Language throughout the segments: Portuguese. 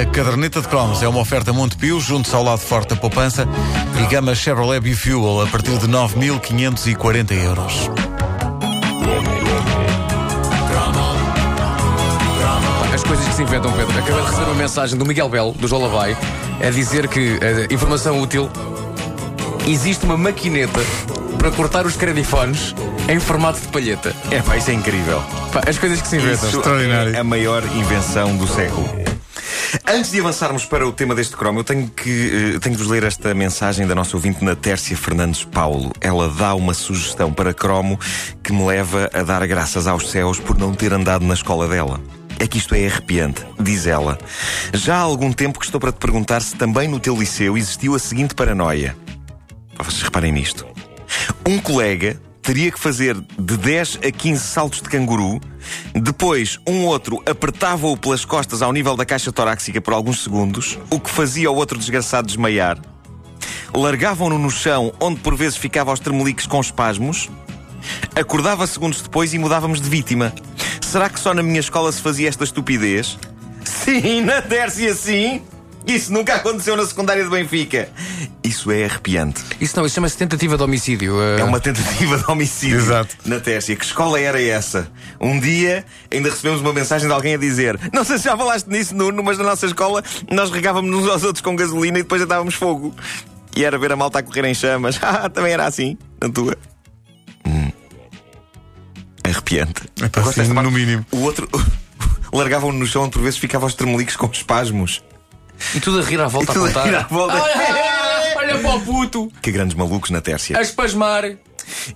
A caderneta de cromos é uma oferta Montepio, junto ao lado forte da poupança e gama Chevrolet Bifuel a partir de 9.540 euros. As coisas que se inventam, Pedro. Acabei de receber uma mensagem do Miguel Belo, do Jola Vai, a dizer que, eh, informação útil, existe uma maquineta para cortar os credifones em formato de palheta. É pá, isso é incrível. Pá, as coisas que se inventam. Isso extraordinário. é a maior invenção do século. Antes de avançarmos para o tema deste cromo, eu tenho que, eh, tenho de vos ler esta mensagem da nossa ouvinte Natércia Fernandes Paulo. Ela dá uma sugestão para cromo que me leva a dar graças aos céus por não ter andado na escola dela. É que isto é arrepiante, diz ela. Já há algum tempo que estou para te perguntar se também no teu liceu existiu a seguinte paranoia. Vocês reparem nisto. Um colega teria que fazer de 10 a 15 saltos de canguru, depois um outro apertava-o pelas costas ao nível da caixa torácica por alguns segundos, o que fazia o outro desgraçado desmaiar. Largavam-no no chão, onde por vezes ficava aos tremeliques com espasmos, acordava segundos depois e mudávamos de vítima. Será que só na minha escola se fazia esta estupidez? Sim, na Dércia sim! Isso nunca aconteceu na secundária de Benfica. Isso é arrepiante. Isso não, isso chama-se tentativa de homicídio. eh, É uma tentativa de homicídio Exato. na Tércia. Que escola era essa? Um dia ainda recebemos uma mensagem de alguém a dizer: Não sei se já falaste nisso, Nuno, mas na nossa escola nós regávamos uns aos outros com gasolina e depois dávamos fogo. E era ver a malta a correr em chamas. Ah, também era assim, na tua. Hum. Arrepiante. É pá, Eu gosto sim, desta parte. no mínimo. O outro. Largavam-no no chão, por vezes ficava aos tremelicos com espasmos. E tudo a rir à volta E tudo a a contar. rir à volta. Ah, olha para o puto! Que grandes malucos na Tércia. A espasmar.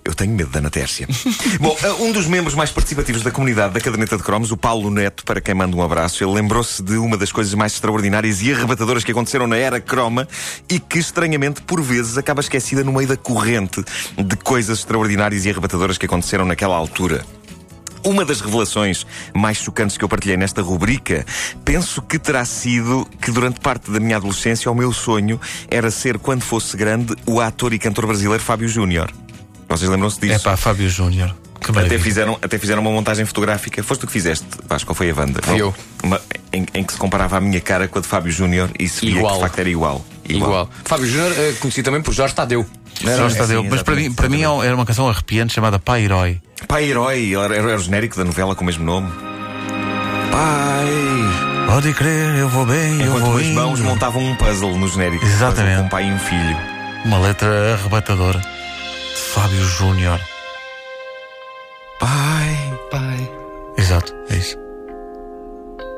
Eu tenho medo da Natércia. Bom, uh, um dos membros mais participativos da comunidade da Caderneta de Cromos, o Paulo Neto, para quem manda um abraço, ele lembrou-se de uma das coisas mais extraordinárias e arrebatadoras que aconteceram na era croma e que, estranhamente, por vezes acaba esquecida no meio da corrente de coisas extraordinárias e arrebatadoras que aconteceram naquela altura. Uma das revelações mais chocantes que eu partilhei nesta rubrica, penso que terá sido que durante parte da minha adolescência o meu sonho era ser, quando fosse grande, o ator e cantor brasileiro Fábio Júnior. Vocês lembram-se disso? É pá, Fábio Júnior. Que Até fizeram, até fizeram uma montagem fotográfica. Foste tu que fizeste, Vasco, qual foi a Wanda? Fui eu. Uma- em, em que se comparava a minha cara com a de Fábio Júnior e se via Igual. que de facto era igual. Igual. Fábio Júnior, eh, conhecido também por Jorge Tadeu. Jorge É, Tadeu. sim, Mas para mim, para mim exatamente. era uma canção arrepiante chamada Pai Herói. Pai Herói, era, era o genérico da novela com o mesmo nome. Pai. Pode crer, eu vou bem, eu Enquanto vou dois mãos montavam um puzzle no genérico. Exatamente. Um pai e um filho. Uma letra arrebatadora. Fábio Júnior.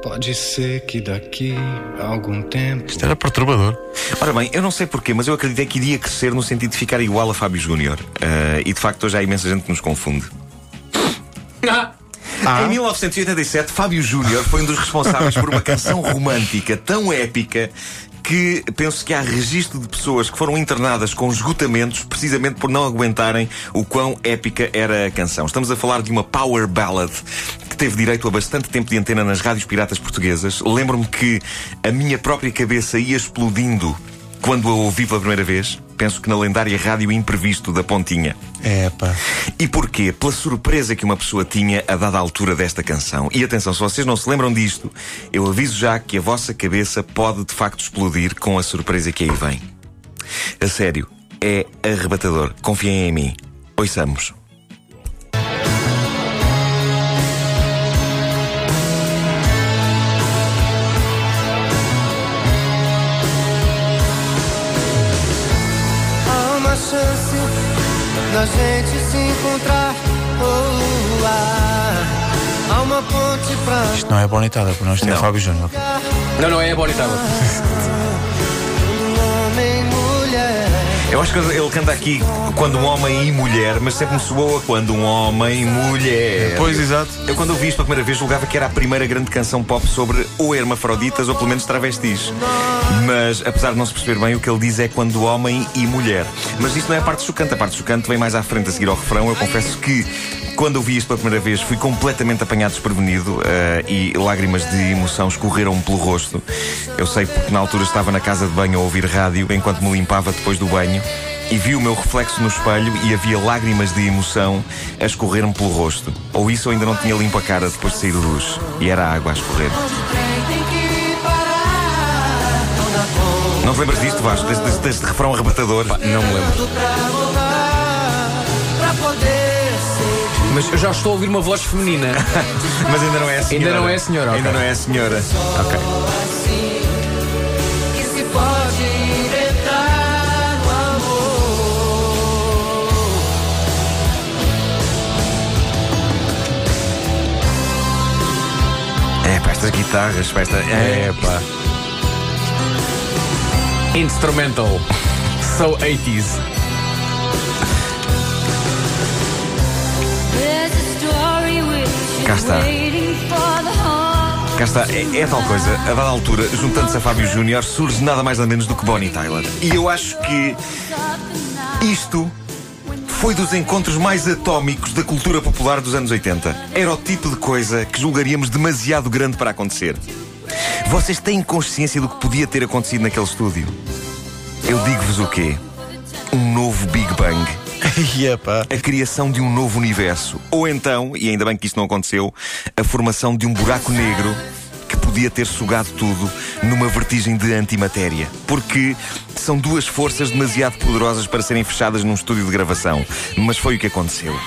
Pode ser que daqui a algum tempo Isto era perturbador. Ora bem, eu não sei porquê, mas eu acreditei que iria crescer no sentido de ficar igual a Fábio Júnior. Ah, e de facto hoje há imensa gente que nos confunde. Em 1987, Fábio Júnior foi um dos responsáveis por uma canção romântica tão épica que penso que há registro de pessoas que foram internadas com esgotamentos precisamente por não aguentarem o quão épica era a canção. Estamos a falar de uma power ballad que teve direito a bastante tempo de antena nas rádios piratas portuguesas. Lembro-me que a minha própria cabeça ia explodindo quando a ouvi pela primeira vez. Penso que na lendária rádio Imprevisto da Pontinha. É pá. E porquê? Pela surpresa que uma pessoa tinha a dada altura desta canção. E atenção, se vocês não se lembram disto, eu aviso já que a vossa cabeça pode de facto explodir com a surpresa que aí vem. A sério, é arrebatador. Confiem em mim. Ouçamos. Da gente se encontrar. Oh, há, há uma ponte pra Isto não é bonitada, porque isto é Não. Fábio Júnior. Não, não é a Eu acho que ele canta aqui quando um homem e mulher, mas sempre me soou a quando um homem e mulher. Pois, exato. Eu quando ouvi isto pela primeira vez julgava que era a primeira grande canção pop sobre ou hermafroditas ou pelo menos travestis. Mas apesar de não se perceber bem, o que ele diz é quando homem e mulher. Mas isso não é a parte chocante, a parte chocante vem mais à frente a seguir ao refrão. Eu confesso que quando ouvi isto pela primeira vez fui completamente apanhado desprevenido eh, e lágrimas de emoção escorreram-me pelo rosto. Eu sei porque na altura estava na casa de banho a ouvir rádio enquanto me limpava depois do banho e vi o meu reflexo no espelho e havia lágrimas de emoção a escorrer-me pelo rosto. Ou isso eu ainda não tinha limpo a cara depois de sair do duche. E era a água a escorrer. Parar. te lembras disto, Vasco? Deste, deste, deste refrão arrebatador? Pá, não me lembro. Mas eu já estou a ouvir uma voz feminina. Mas ainda não é a senhora. Ainda não é a senhora, Ainda ok. não é a senhora. ok. Guitarras, para esta. É, pá. Instrumental. So 80s. Cá está. Cá está, é, é tal coisa. A dada altura, juntando-se a Fábio Júnior, surge nada mais nada menos do que Bonnie Tyler. E eu acho que isto foi dos encontros mais atómicos da cultura popular dos anos 80. Era o tipo de coisa que julgaríamos demasiado grande para acontecer. Vocês têm consciência do que podia ter acontecido naquele estúdio? Eu digo-vos o quê? Um novo Big Bang. A criação de um novo universo. Ou então, e ainda bem que isto não aconteceu, a formação de um buraco negro podia ter sugado tudo numa vertigem de antimatéria. Porque são duas forças demasiado poderosas para serem fechadas num estúdio de gravação. Mas foi o que aconteceu.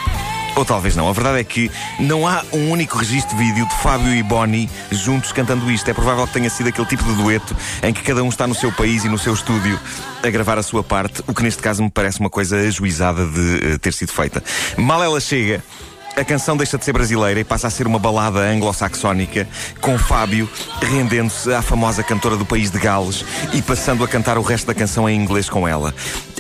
Ou talvez não. A verdade é que não há um único registro de vídeo de Fábio e Bonnie juntos cantando isto. É provável que tenha sido aquele tipo de dueto em que cada um está no seu país e no seu estúdio a gravar a sua parte, o que neste caso me parece uma coisa ajuizada de eh, ter sido feita. Mal ela chega. A canção deixa de ser brasileira e passa a ser uma balada anglo-saxónica, com Fábio rendendo-se à famosa cantora do país de Gales e passando a cantar o resto da canção em inglês com ela.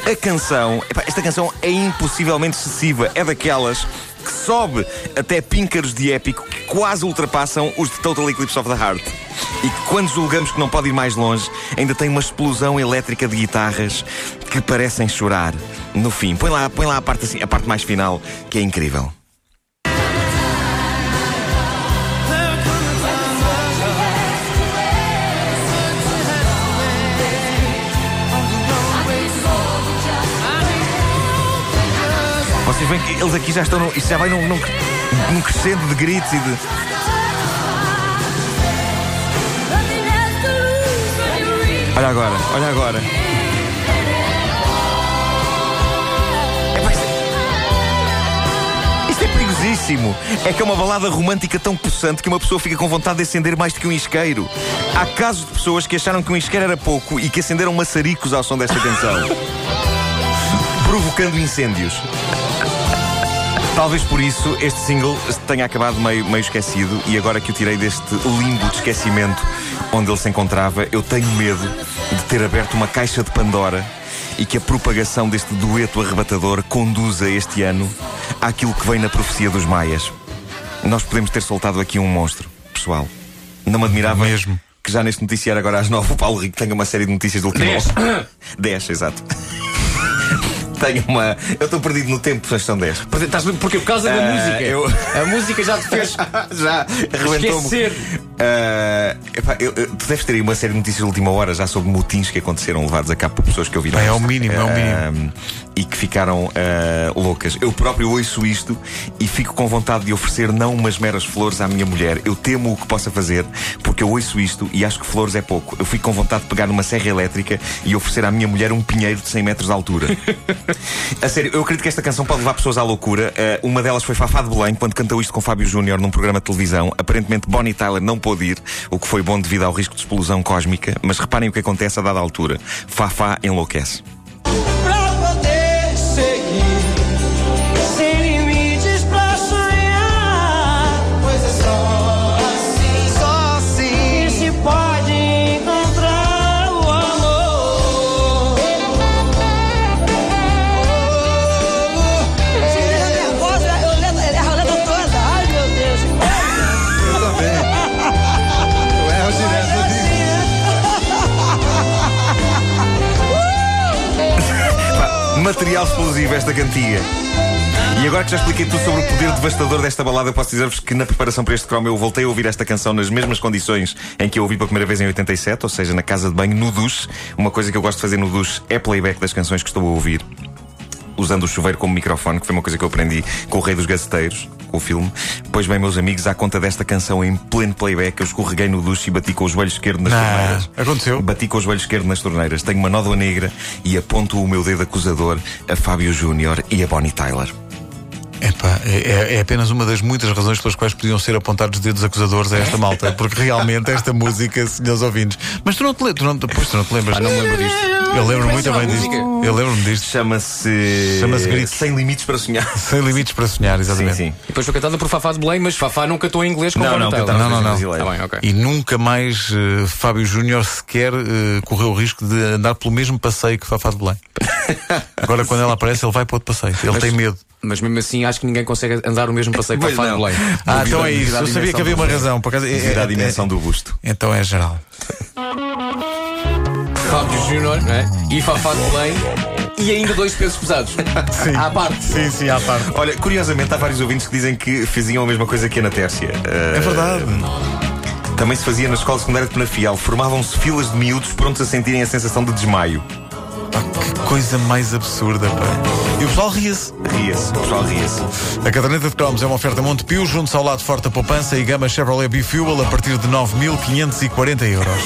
A canção, esta canção é impossivelmente excessiva, é daquelas que sobe até píncaros de épico que quase ultrapassam os de Total Eclipse of the Heart. E que quando julgamos que não pode ir mais longe, ainda tem uma explosão elétrica de guitarras que parecem chorar. No fim, põe lá, põe lá a parte, assim, a parte mais final, que é incrível. Vocês veem que eles aqui já estão. No, já vai num, num, num crescendo de gritos e de. Olha agora, olha agora. É- Isto é perigosíssimo. É que é uma balada romântica tão possante que uma pessoa fica com vontade de acender mais do que um isqueiro. Há casos de pessoas que acharam que um isqueiro era pouco e que acenderam maçaricos ao som desta canção. Provocando incêndios. Talvez por isso este single tenha acabado meio, meio esquecido e agora que o tirei deste limbo de esquecimento onde ele se encontrava, eu tenho medo de ter aberto uma caixa de Pandora e que a propagação deste dueto arrebatador conduza este ano àquilo que vem na profecia dos Maias. Nós podemos ter soltado aqui um monstro, pessoal. Não me admirava Mesmo. que já neste noticiário agora às nove o Paulo Rico tenha uma série de notícias do último Dez. Dez, exato. Tenha uma. Eu estou perdido no tempo, são dez. Porque, estás- porque por causa da Ah, música. eu- A música já te fez. já arrebentou-me. Ah, epá, eu- eu- tu deves ter aí uma série de notícias de última hora já sobre motins que aconteceram levados a cabo por pessoas que ouviram. É o mínimo, é o mínimo. E que ficaram ah, loucas. Eu próprio ouço isto e fico com vontade de oferecer não umas meras flores à minha mulher. Eu temo o que possa fazer, porque eu ouço isto e acho que flores é pouco. Eu fico com vontade de pegar numa serra elétrica e oferecer à minha mulher um pinheiro de 100 metros de altura. A sério, eu acredito que esta canção pode levar pessoas à loucura. Uh, uma delas foi Fafá de Belém, quando cantou isto com Fábio Júnior num programa de televisão. Aparentemente Bonnie Tyler não pôde ir, o que foi bom devido ao risco de explosão cósmica. Mas reparem o que acontece a dada altura. Fafá enlouquece. Material explosivo esta cantiga. E agora que já expliquei tudo sobre o poder devastador desta balada, eu posso dizer-vos que na preparação para este cromo eu voltei a ouvir esta canção nas mesmas condições em que eu ouvi pela primeira vez em 87, ou seja, na casa de banho, no duche. Uma coisa que eu gosto de fazer no duche é playback das canções que estou a ouvir. Usando o chuveiro como microfone, que foi uma coisa que eu aprendi com o Rei dos Gaceteiros, com o filme. Pois bem, meus amigos, à conta desta canção em pleno playback, eu escorreguei no duche e bati com o joelho esquerdo nas Não, torneiras. aconteceu? Bati com o joelho esquerdo nas torneiras. Tenho uma nódoa negra e aponto o meu dedo acusador a Fábio Júnior e a Bonnie Tyler. Epá, é, é apenas uma das muitas razões pelas quais podiam ser apontados dedos acusadores a esta malta, porque realmente esta música, senhores ouvintes. Mas tu não te, tu não, pois, tu não te lembras? Ah, não me lembro disto. Eu lembro-me muito é bem disto. Eu lembro-me disto. Chama-se. Chama-se Gritos. Sem Limites para Sonhar. Sem limites para sonhar, Sim, exatamente. sim. E depois foi cantada por Fafá de Belém, mas Fafá não cantou em inglês com Não, Bonnie não, Não, não, não. brasileiro. Tá bem, ok. E nunca mais eh, Fábio Júnior sequer eh, correu o risco de andar pelo mesmo passeio que Fafá de Belém. Agora, quando ela aparece, ele vai para outro passeio. Ele tem medo. Mas mesmo assim acho que ninguém consegue andar o mesmo passeio que Pois de não. Belém. Ah, então é isso. Eu sabia que havia uma razão. Por acaso, é- Devido é- à dimensão do busto. é- então é geral. Fábio Júnior né? e Fafá de Belém e ainda dois pesos pesados. Sim. À parte. Sim, sim, à parte. Olha, curiosamente, há vários ouvintes que dizem que faziam a mesma coisa que a na Tércia. Uh, É verdade. Também se fazia na escola secundária de Penafiel. Formavam-se filas de miúdos prontos a sentirem a sensação de desmaio. Que coisa mais absurda, pá. E o pessoal ria-se. Ria-se, o pessoal ria-se. A caderneta de cromos é uma oferta Montepio, junto ao lado forte da poupança e gama Chevrolet B-Fuel a partir de 9.540 euros.